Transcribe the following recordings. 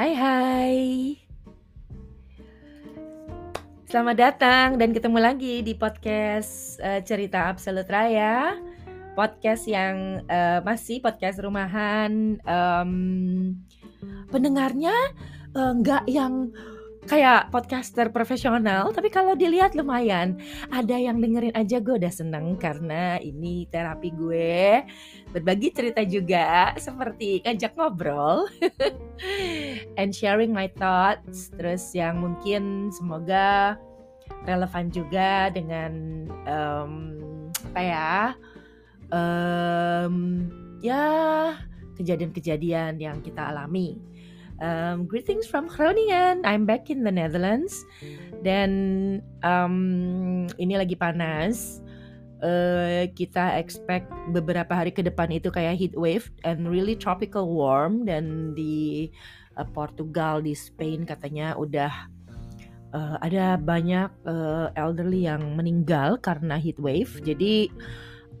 Hai hai. Selamat datang dan ketemu lagi di podcast uh, Cerita Absolut Raya. Podcast yang uh, masih podcast rumahan um, Pendengarnya uh, nggak yang kayak podcaster profesional tapi kalau dilihat lumayan ada yang dengerin aja gue udah seneng karena ini terapi gue. Berbagi cerita juga seperti ngajak ngobrol and sharing my thoughts. Terus yang mungkin semoga relevan juga dengan um, apa ya um, ya kejadian-kejadian yang kita alami Um, greetings from Groningen. I'm back in the Netherlands. Dan um, ini lagi panas. Uh, kita expect beberapa hari ke depan itu kayak heat wave and really tropical warm dan di uh, Portugal di Spain katanya udah uh, ada banyak uh, elderly yang meninggal karena heat wave. Jadi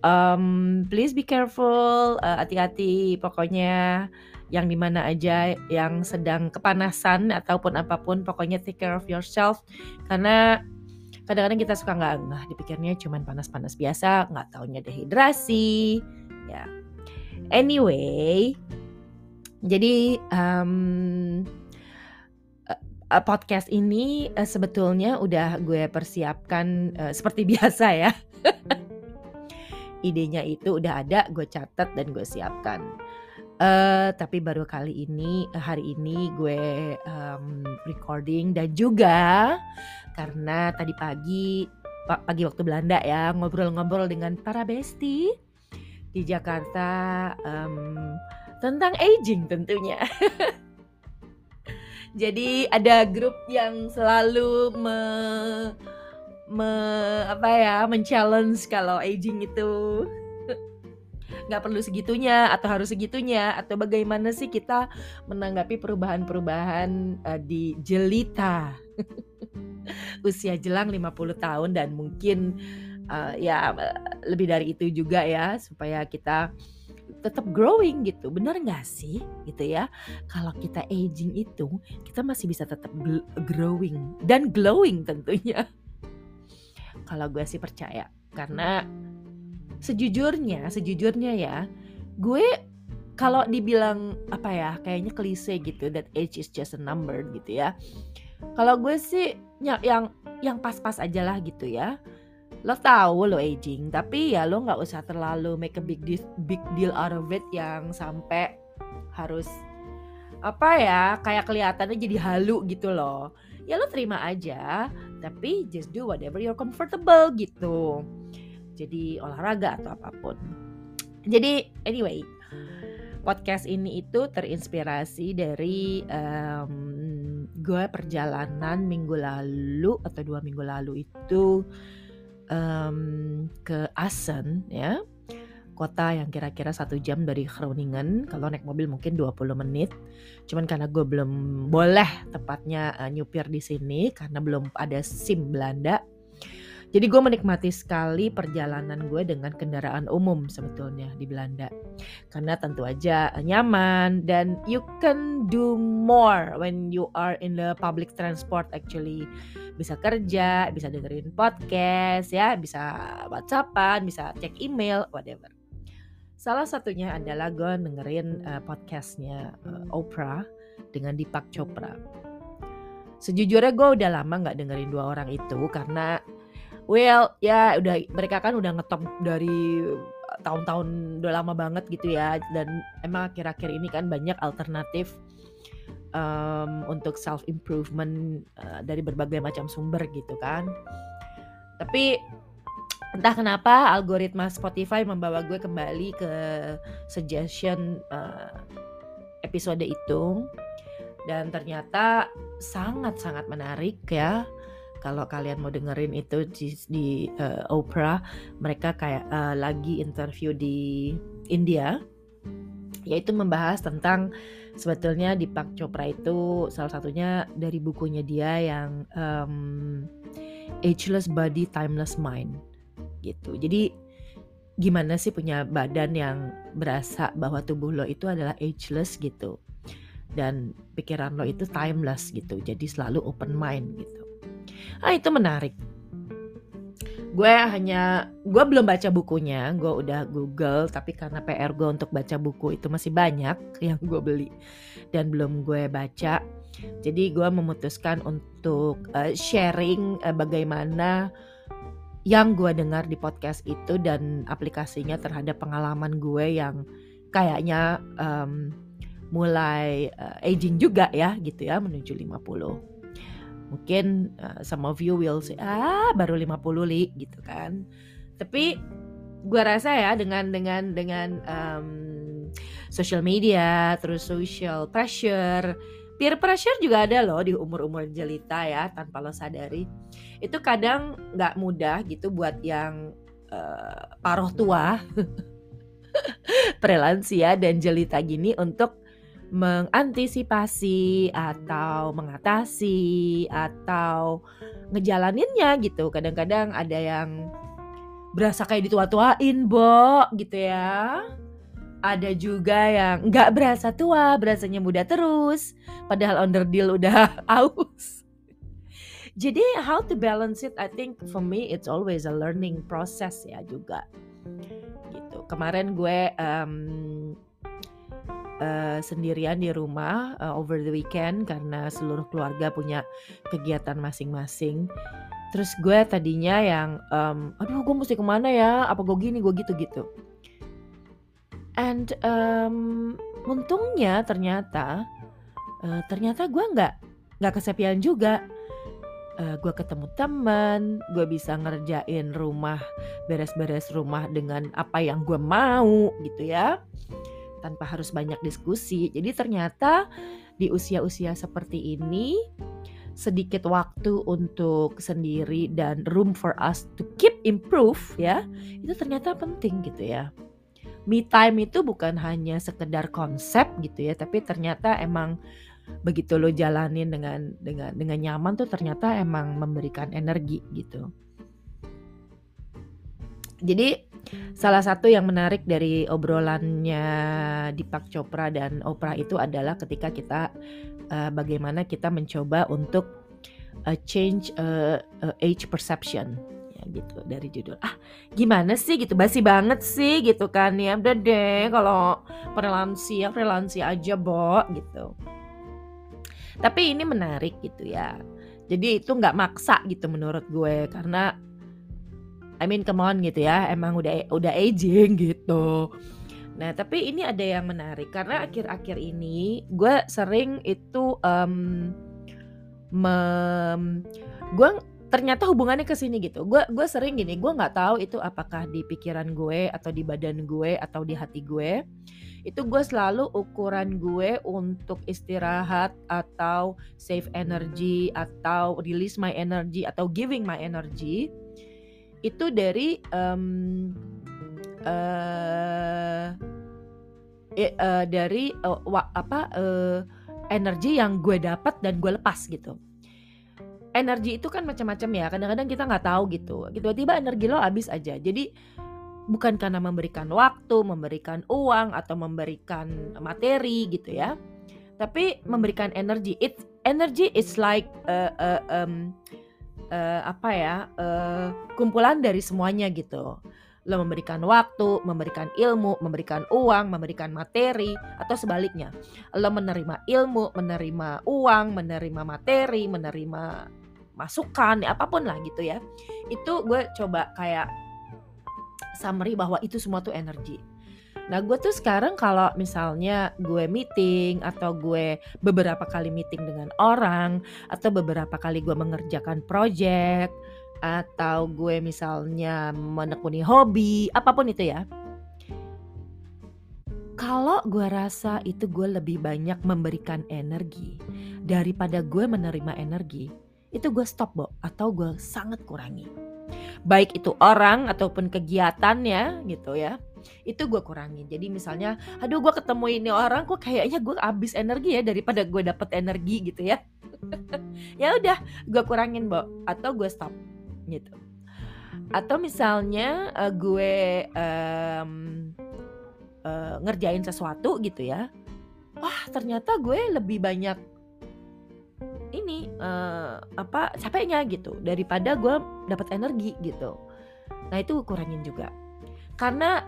um, please be careful, hati-hati uh, pokoknya yang di mana aja yang sedang kepanasan ataupun apa pun pokoknya take care of yourself. Karena kadang-kadang kita suka nggak nggak dipikirnya cuman panas-panas biasa nggak taunya dehidrasi ya. Anyway jadi um, podcast ini uh, sebetulnya udah gue persiapkan uh, seperti biasa ya. Idenya itu udah ada gue catat dan gue siapkan Uh, tapi baru kali ini uh, hari ini gue um, recording dan juga karena tadi pagi pagi waktu Belanda ya ngobrol-ngobrol dengan para besti di Jakarta um, tentang aging tentunya. Jadi ada grup yang selalu me, me apa ya men-challenge kalau aging itu nggak perlu segitunya atau harus segitunya atau bagaimana sih kita menanggapi perubahan-perubahan uh, di jelita? Usia jelang 50 tahun dan mungkin uh, ya lebih dari itu juga ya supaya kita tetap growing gitu. Benar nggak sih? Gitu ya. Kalau kita aging itu kita masih bisa tetap growing dan glowing tentunya. Kalau gue sih percaya karena sejujurnya sejujurnya ya gue kalau dibilang apa ya kayaknya klise gitu that age is just a number gitu ya. Kalau gue sih yang yang yang pas-pas aja lah gitu ya. Lo tahu lo aging tapi ya lo nggak usah terlalu make a big deal, big deal out of it yang sampai harus apa ya kayak kelihatannya jadi halu gitu loh. Ya lo terima aja tapi just do whatever you're comfortable gitu jadi olahraga atau apa pun. Jadi anyway, podcast ini itu terinspirasi dari um, gue perjalanan minggu lalu atau dua minggu lalu itu um, ke Assen ya. Kota yang kira-kira satu jam dari Groningen. Kalau naik mobil mungkin 20 menit. Cuman karena gue belum boleh tepatnya uh, nyupir di sini karena belum ada SIM Belanda jadi gue menikmati sekali perjalanan gue dengan kendaraan umum sebetulnya di Belanda. Karena tentu aja nyaman dan you can do more when you are in the public transport actually. Bisa kerja, bisa dengerin podcast ya, bisa whatsappan, bisa cek email, whatever. Salah satunya adalah gue dengerin uh, podcastnya uh, Oprah dengan Deepak Chopra. Sejujurnya gue udah lama gak dengerin dua orang itu karena Well, ya udah mereka kan udah ngetop dari tahun-tahun udah lama banget gitu ya. Dan emang akhir-akhir ini kan banyak alternatif um, untuk self improvement uh, dari berbagai macam sumber gitu kan. Tapi entah kenapa algoritma Spotify membawa gue kembali ke suggestion uh, episode itu. Dan ternyata sangat-sangat menarik ya kalau kalian mau dengerin itu di, di uh, Oprah mereka kayak uh, lagi interview di India yaitu membahas tentang sebetulnya di Pak Chopra itu salah satunya dari bukunya dia yang um, Ageless Body Timeless Mind gitu. Jadi gimana sih punya badan yang berasa bahwa tubuh lo itu adalah ageless gitu? Dan pikiran lo itu timeless gitu. Jadi selalu open mind gitu ah itu menarik. Gue hanya gue belum baca bukunya gue udah google tapi karena PR gue untuk baca buku itu masih banyak yang gue beli dan belum gue baca. Jadi gue memutuskan untuk uh, sharing uh, bagaimana yang gue dengar di podcast itu dan aplikasinya terhadap pengalaman gue yang kayaknya um, mulai uh, aging juga ya gitu ya menuju 50 mungkin uh, some of you will say ah baru 50 li gitu kan. Tapi gue rasa ya dengan dengan dengan um, social media terus social pressure peer pressure juga ada loh di umur-umur jelita ya tanpa lo sadari. Itu kadang nggak mudah gitu buat yang uh, paruh tua prelansia dan jelita gini untuk mengantisipasi atau mengatasi atau ngejalaninnya gitu. Kadang-kadang ada yang berasa kayak ditua-tuain, Bo, gitu ya. Ada juga yang nggak berasa tua, berasanya muda terus, padahal under deal udah aus. Jadi how to balance it, I think for me it's always a learning process ya juga. Gitu. Kemarin gue um, uh, sendirian di rumah uh, over the weekend karena seluruh keluarga punya kegiatan masing-masing. Terus gue tadinya yang, um, aduh gue mesti ke mana ya? Apa gue gini, gue gitu-gitu. And um, untungnya ternyata, uh, ternyata gue nggak nggak kesepian juga. Uh, gue ketemu teman, gue bisa ngerjain rumah, beres-beres rumah dengan apa yang gue mau gitu ya tanpa harus banyak diskusi. Jadi ternyata di usia-usia seperti ini sedikit waktu untuk sendiri dan room for us to keep improve ya itu ternyata penting gitu ya me time itu bukan hanya sekedar konsep gitu ya tapi ternyata emang begitu lo jalanin dengan dengan dengan nyaman tuh ternyata emang memberikan energi gitu jadi Salah satu yang menarik dari obrolannya Deepak Chopra dan Oprah itu adalah ketika kita uh, bagaimana kita mencoba untuk uh, change uh, uh, age perception. Ya gitu dari judul. Ah gimana sih? Gitu basi banget sih gitu kan ya. Udah deh kalau freelancer freelancer aja bo gitu. Tapi ini menarik gitu ya. Jadi itu nggak maksa gitu menurut gue karena I mean come on gitu ya. Emang udah udah aging gitu. Nah tapi ini ada yang menarik. Karena akhir-akhir ini gue sering itu um, mem, gue ternyata hubungannya ke sini gitu. Gue gue sering gini gue nggak tahu itu apakah di pikiran gue atau di badan gue atau di hati gue. Itu gue selalu ukuran gue untuk istirahat atau save energy atau release my energy atau giving my energy itu dari um, uh, uh, dari uh, wa, apa uh, energi yang gue dapat dan gue lepas gitu. Energi itu kan macam-macam ya kadang-kadang kita nggak tahu gitu. Tiba-tiba energi lo habis aja. Jadi bukan karena memberikan waktu memberikan uang atau memberikan materi gitu ya. Tapi memberikan energi. It energy is like uh, uh, um, uh, apa ya uh, kumpulan dari semuanya gitu lo memberikan waktu, memberikan ilmu, memberikan uang, memberikan materi, atau sebaliknya, lo menerima ilmu, menerima uang, menerima materi, menerima masukan, ya apa pun lah gitu ya. Itu gue coba kayak summary bahwa itu semua tuh energi. Nah gue tuh sekarang kalau misalnya gue meeting atau gue beberapa kali meeting dengan orang atau beberapa kali gue mengerjakan project atau gue misalnya menekuni hobi apa pun itu ya. Kalau gue rasa itu gue lebih banyak memberikan energi daripada gue menerima energi, itu gue stop, Bo, atau gue sangat kurangi. Baik itu orang ataupun kegiatannya gitu ya itu gue kurangin. Jadi misalnya aduh gue ketemu ini orang kok kayaknya gue habis energi ya daripada gue dapet energi gitu ya. Ya udah gue kurangin bo. Atau gue stop gitu. Atau misalnya uh, gue um, uh, ngerjain sesuatu gitu ya wah ternyata gue lebih banyak ini uh, apa capeknya gitu daripada gue dapat energi gitu. Nah itu kurangin juga. Karena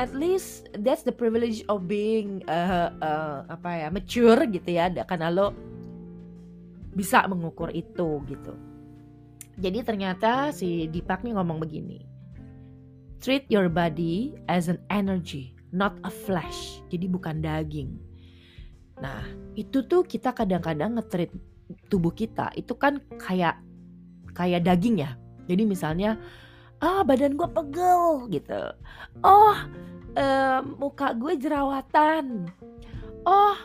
at least that's the privilege of being uh, uh, apa ya mature gitu ya karena lo bisa mengukur itu gitu. Jadi ternyata si Deepak nih ngomong begini treat your body as an energy not a flesh jadi bukan daging. Nah itu tuh kita kadang-kadang ngetreat tubuh kita itu kan kayak kayak daging ya. Jadi misalnya ah badan gue pegel gitu. Oh um, muka gue jerawatan. Oh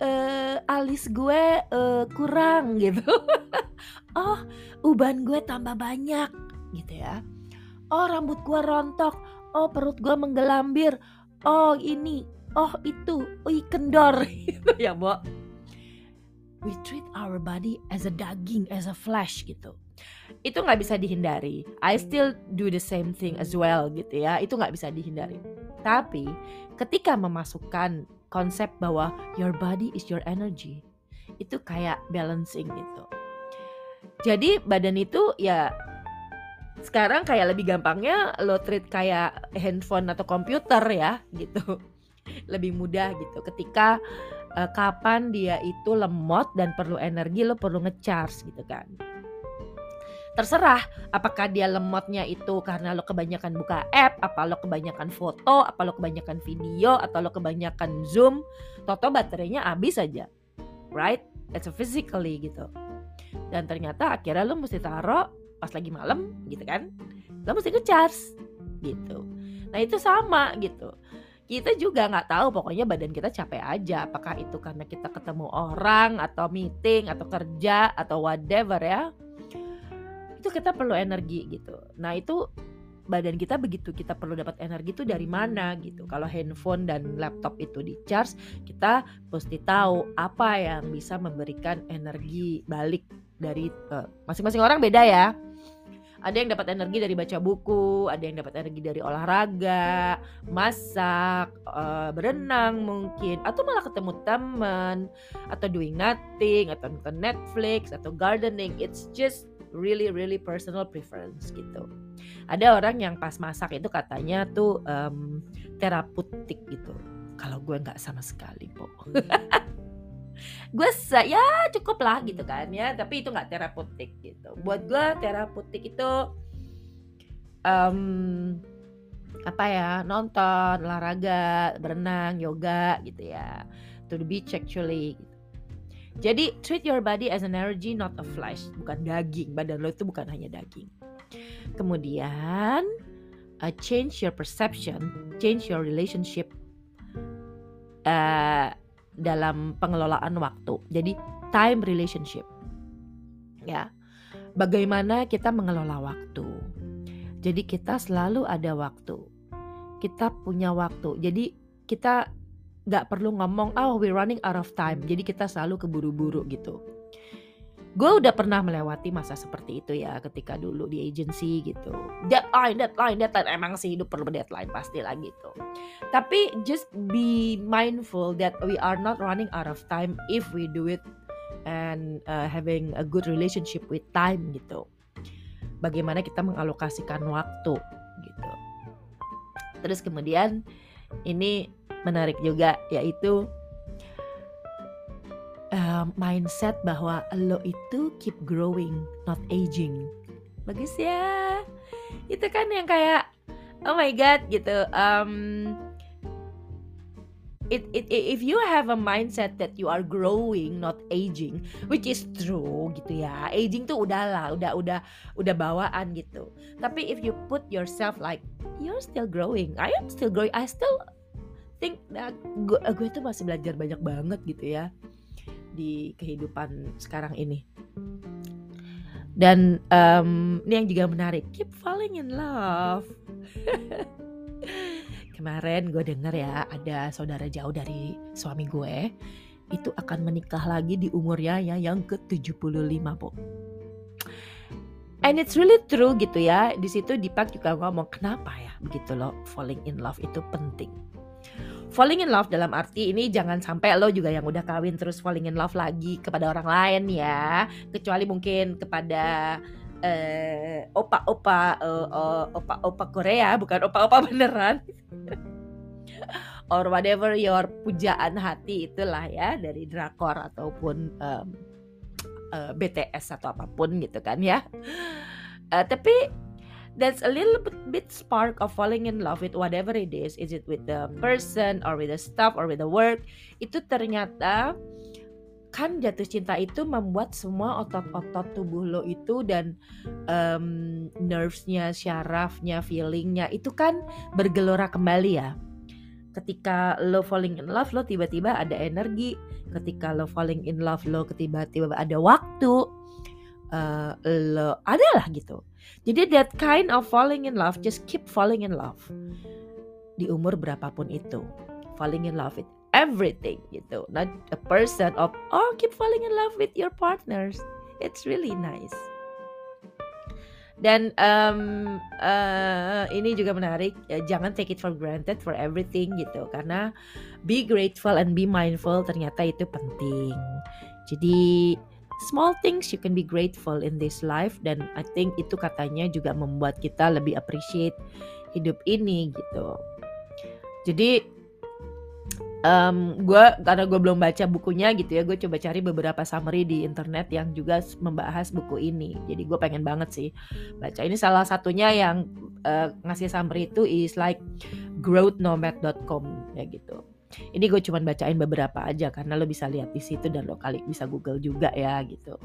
uh, alis gue uh, kurang gitu. Oh uban gue tambah banyak gitu ya. Oh rambut gue rontok. Oh perut gue menggelambir. Oh ini. Oh itu. Oh kendor. Gitu ya bo. We treat our body as a daging as a flesh gitu itu nggak bisa dihindari. I still do the same thing as well gitu ya. Itu nggak bisa dihindari. Tapi ketika memasukkan konsep bahwa your body is your energy itu kayak balancing gitu. Jadi badan itu ya sekarang kayak lebih gampangnya lo treat kayak handphone atau komputer ya gitu. Lebih mudah gitu. Ketika uh, kapan dia itu lemot dan perlu energi lo perlu ngecharge gitu kan terserah apakah dia lemotnya itu karena lo kebanyakan buka app, apa lo kebanyakan foto, apa lo kebanyakan video, atau lo kebanyakan zoom, toto baterainya habis aja, right? It's a physically gitu. Dan ternyata akhirnya lo mesti taruh pas lagi malam gitu kan, lo mesti ngecharge gitu. Nah itu sama gitu kita juga nggak tahu pokoknya badan kita capek aja apakah itu karena kita ketemu orang atau meeting atau kerja atau whatever ya itu kita perlu energi gitu. Nah itu badan kita begitu kita perlu dapat energi itu dari mana gitu. Kalau handphone dan laptop itu di charge kita pasti tahu apa yang bisa memberikan energi balik dari eh, masing-masing uh, orang beda ya. Ada yang dapat energi dari baca buku, ada yang dapat energi dari olahraga, masak, uh, berenang mungkin, atau malah ketemu teman, atau doing nothing, atau nonton Netflix, atau gardening. It's just really really personal preference gitu. Ada orang yang pas masak itu katanya tuh um, terapeutik gitu. Kalau gue nggak sama sekali, po. gue ya cukup lah gitu kan ya tapi itu nggak terapeutik gitu buat gue terapeutik itu um, apa ya nonton olahraga berenang yoga gitu ya to the beach actually gitu. Jadi treat your body as an energy not a flesh bukan daging badan lo itu bukan hanya daging kemudian uh, change your perception change your relationship uh, dalam pengelolaan waktu. Jadi time relationship. Ya. Bagaimana kita mengelola waktu. Jadi kita selalu ada waktu. Kita punya waktu. Jadi kita nggak perlu ngomong, oh we're running out of time. Jadi kita selalu keburu-buru gitu. Gue udah pernah melewati masa seperti itu ya ketika dulu di agency gitu. Deadline deadline deadline. Emang sih hidup perlu deadline pasti lah gitu. Tapi just be mindful that we are not running out of time if we do it and uh, having a good relationship with time gitu. Bagaimana kita mengalokasikan waktu gitu. Terus kemudian ini menarik juga yaitu uh, mindset bahwa lo itu keep growing, not aging. Bagus ya. Itu kan yang kayak oh my god gitu. Um, it, it, if you have a mindset that you are growing not aging which is true gitu ya aging tuh udahlah udah udah udah bawaan gitu tapi if you put yourself like you're still growing I am still growing I still think that gue, gue tuh masih belajar banyak banget gitu ya di kehidupan sekarang ini. Dan um, ini yang juga menarik, keep falling in love. Kemarin gue denger ya ada saudara jauh dari suami gue itu akan menikah lagi di umurnya ya yang ke-75, Bu. And it's really true gitu ya. Di situ Dipak juga ngomong kenapa ya begitu loh falling in love itu penting falling in love dalam arti ini jangan sampai lo juga yang udah kawin terus falling in love lagi kepada orang lain ya. Kecuali mungkin kepada uh, opa-opa uh, opa-opa Korea bukan opa-opa beneran. Or whatever your pujaan hati itulah ya dari drakor ataupun um, uh, BTS atau apa pun gitu kan ya. Uh, tapi that's a little bit, bit spark of falling in love with whatever it is. Is it with the person or with the stuff or with the work? Itu ternyata kan jatuh cinta itu membuat semua otot-otot tubuh lo itu dan um, nervesnya, syarafnya, feelingnya itu kan bergelora kembali ya. Ketika lo falling in love lo tiba-tiba ada energi, ketika lo falling in love lo tiba-tiba ada waktu, uh, lo adalah gitu. Jadi that kind of falling in love just keep falling in love di umur berapapun itu. Falling in love with everything gitu. Not a person of oh keep falling in love with your partners. It's really nice. Dan um, uh, ini juga menarik, ya, jangan take it for granted for everything gitu, karena be grateful and be mindful ternyata itu penting. Jadi small things you can be grateful in this life dan I think itu katanya juga membuat kita lebih appreciate hidup ini gitu. Jadi um, gue karena gue belum baca bukunya gitu ya gue coba cari beberapa summary di internet yang juga membahas buku ini. Jadi gue pengen banget sih baca. Ini salah satunya yang uh, ngasih summary itu is like growthnomad.com ya gitu ini gue cuman bacain beberapa aja karena lo bisa lihat di situ dan lo kali bisa Google juga ya gitu.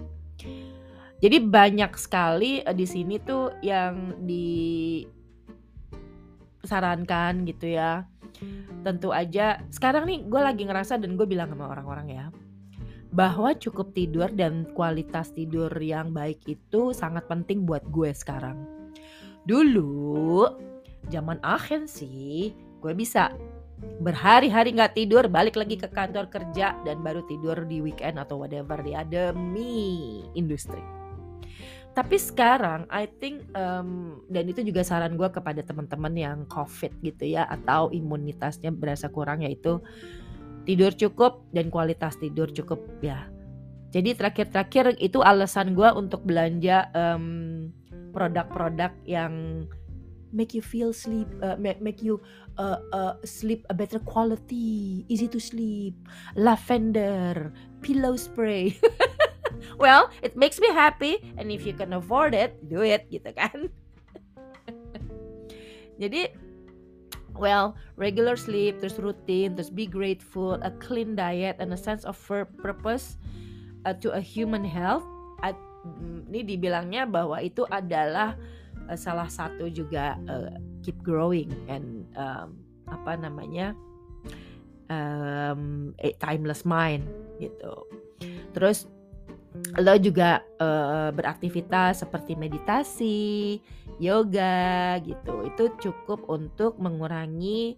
Jadi banyak sekali uh, di sini tuh yang disarankan gitu ya. Tentu aja sekarang nih gue lagi ngerasa dan gue bilang sama orang-orang ya bahwa cukup tidur dan kualitas tidur yang baik itu sangat penting buat gue sekarang. Dulu zaman akhir sih gue bisa berhari-hari nggak tidur balik lagi ke kantor kerja dan baru tidur di weekend atau whatever ya demi industri. Tapi sekarang I think um, dan itu juga saran gue kepada teman-teman yang covid gitu ya atau imunitasnya berasa kurang yaitu tidur cukup dan kualitas tidur cukup ya. Jadi terakhir-terakhir itu alasan gue untuk belanja um, produk-produk yang make you feel sleep uh, make, make you uh, uh, sleep a better quality easy to sleep lavender pillow spray. Well it makes me happy and if you can afford it do it gitu kan. Jadi well regular sleep terus routine terus be grateful a clean diet and a sense of purpose uh, to a human health. Uh, ini dibilangnya bahwa itu adalah uh, salah satu juga uh, keep growing and um, apa namanya um, a timeless mind gitu. Terus lo juga uh, beraktivitas seperti meditasi, yoga gitu. Itu cukup untuk mengurangi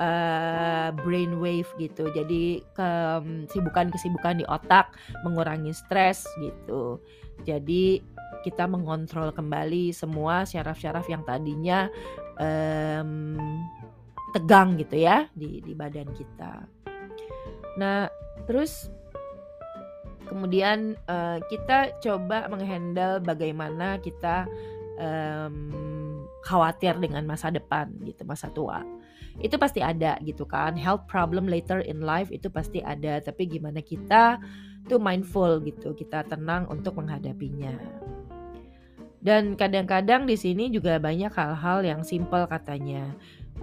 uh, brain wave gitu. Jadi kesibukan-kesibukan di otak mengurangi stres gitu. Jadi kita mengontrol kembali semua syaraf-syaraf yang tadinya um, tegang gitu ya di di badan kita. Nah, terus kemudian uh, kita coba menghandle bagaimana kita um, khawatir dengan masa depan gitu, masa tua. Itu pasti ada gitu kan. Health problem later in life itu pasti ada, tapi gimana kita tuh mindful gitu, kita tenang untuk menghadapinya. Dan kadang-kadang di sini juga banyak hal-hal yang simple katanya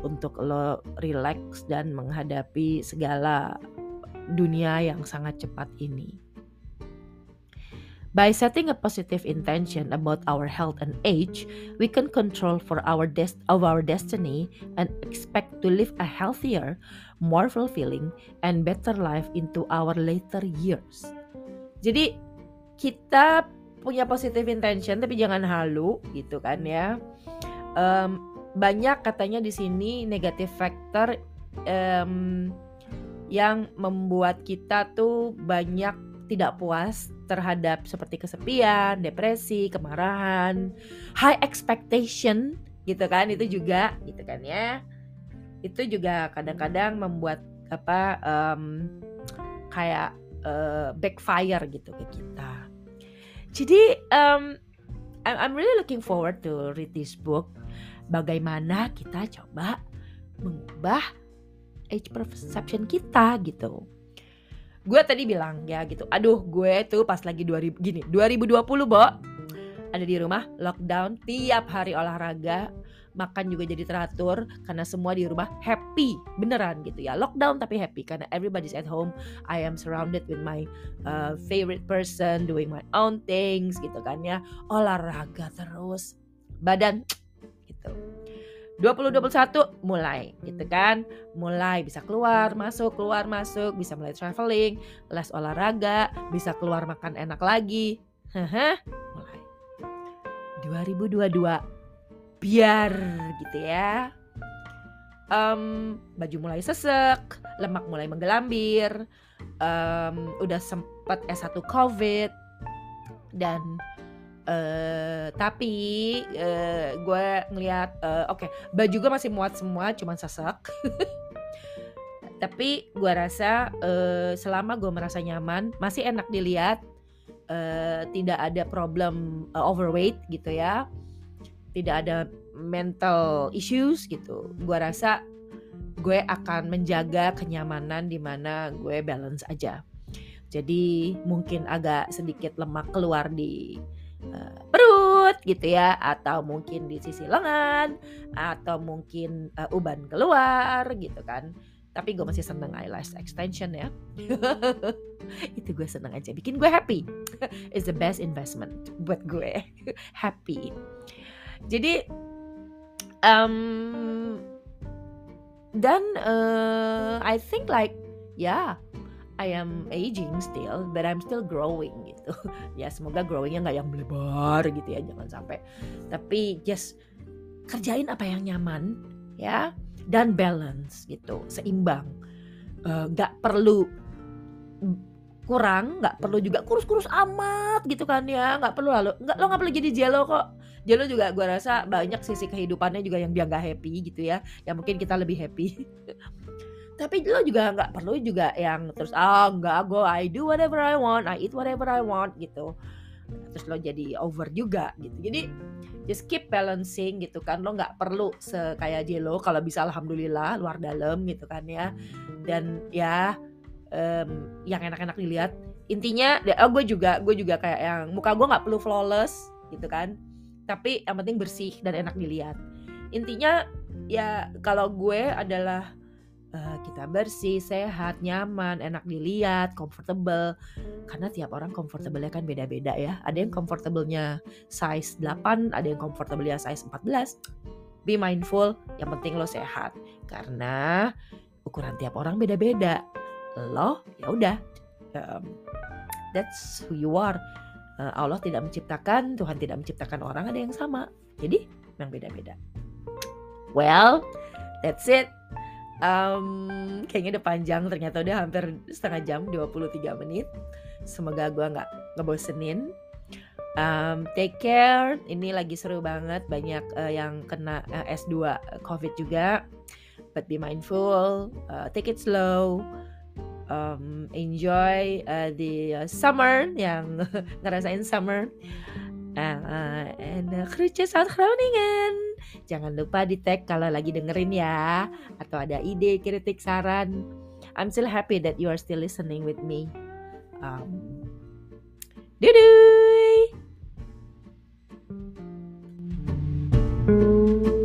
untuk lo relax dan menghadapi segala dunia yang sangat cepat ini. By setting a positive intention about our health and age, we can control for our des- of our destiny and expect to live a healthier, more fulfilling, and better life into our later years. Jadi kita punya positive intention tapi jangan halu gitu kan ya. Um, banyak katanya di sini negatif factor um, yang membuat kita tuh banyak tidak puas terhadap seperti kesepian, depresi, kemarahan, high expectation gitu kan itu juga gitu kan ya. itu juga kadang-kadang membuat apa um, kayak uh, backfire gitu ke kita. Jadi um, I'm really looking forward to read this book. Bagaimana kita coba mengubah age perception kita gitu. Gue tadi bilang ya gitu. Aduh, gue tuh pas lagi 2000 gini, 2020, Bo. Ada di rumah, lockdown, tiap hari olahraga, makan juga jadi teratur karena semua di rumah happy beneran gitu ya lockdown tapi happy karena everybody's at home I am surrounded with my uh, favorite person doing my own things gitu kan ya olahraga terus badan gitu 2021 mulai gitu kan? Mulai bisa keluar masuk keluar masuk bisa mulai traveling les olahraga bisa keluar makan enak lagi. Haha, mulai. 2022 biar gitu ya. Um, baju mulai sesek lemak mulai menggelambir um, udah sempat S1 COVID dan uh, tapi uh, gue ngeliat uh, oke okay, baju gue masih muat semua cuman sesek. Tapi gue rasa uh, selama gue merasa nyaman masih enak dilihat uh, tidak ada problem uh, overweight gitu ya. Tidak ada mental issues gitu. Gue rasa gue akan menjaga kenyamanan di mana gue balance aja. Jadi mungkin agak sedikit lemak keluar di uh, perut gitu ya atau mungkin di sisi lengan atau mungkin uh, uban keluar gitu kan. Tapi gue masih seneng eyelash extension ya. Itu gue seneng aja bikin gue happy. Is the best investment buat gue. Happy. Jadi um, dan uh, I think like yeah I am aging still but I'm still growing gitu. Ya semoga growingnya nggak yang melebar gitu ya jangan sampai. Tapi just kerjain apa yang nyaman ya dan balance gitu seimbang. Uh, nggak uh, perlu kurang nggak perlu juga kurus-kurus amat gitu kan ya nggak perlu lalu nggak lo nggak perlu jadi jello kok. Jello juga gue rasa banyak sisi kehidupannya juga yang dia nggak happy gitu ya yang mungkin kita lebih happy tapi lo juga nggak perlu juga yang terus ah oh, nggak gue I do whatever I want I eat whatever I want gitu. Terus lo jadi over juga gitu. Jadi just keep balancing gitu kan. Lo nggak perlu sekaya jello kalau bisa alhamdulillah luar dalam gitu kan ya. Dan ya um, yang enak-enak dilihat intinya oh gue juga gue juga kayak yang muka gue nggak perlu flawless gitu kan. Tapi yang penting bersih dan enak dilihat. Intinya ya kalau gue adalah uh, kita bersih sehat nyaman enak dilihat comfortable. Karena tiap orang comfortable kan beda-beda ya. Ada yang comfortable-nya size 8 ada yang comfortable-nya size 14 be mindful yang penting lo sehat. Karena ukuran tiap orang beda-beda. Lo ya udah. Um, that's who you are. Uh, Allah tidak menciptakan Tuhan tidak menciptakan orang ada yang sama. Jadi yang beda-beda. Well that's it um, kayaknya udah panjang ternyata udah hampir setengah jam 23 menit. Semoga gue nggak ngebosenin. Um, take care. Ini lagi seru banget banyak uh, yang kena uh, S2 COVID juga. But be mindful uh, take it slow. Um, enjoy uh, the uh, summer yang ngerasain summer And kerucut saat Groningen. Jangan lupa di tag kalau lagi dengerin ya. Atau ada ide, kritik, saran. I'm still happy that you are still listening with me. Um, Doodoo. thank you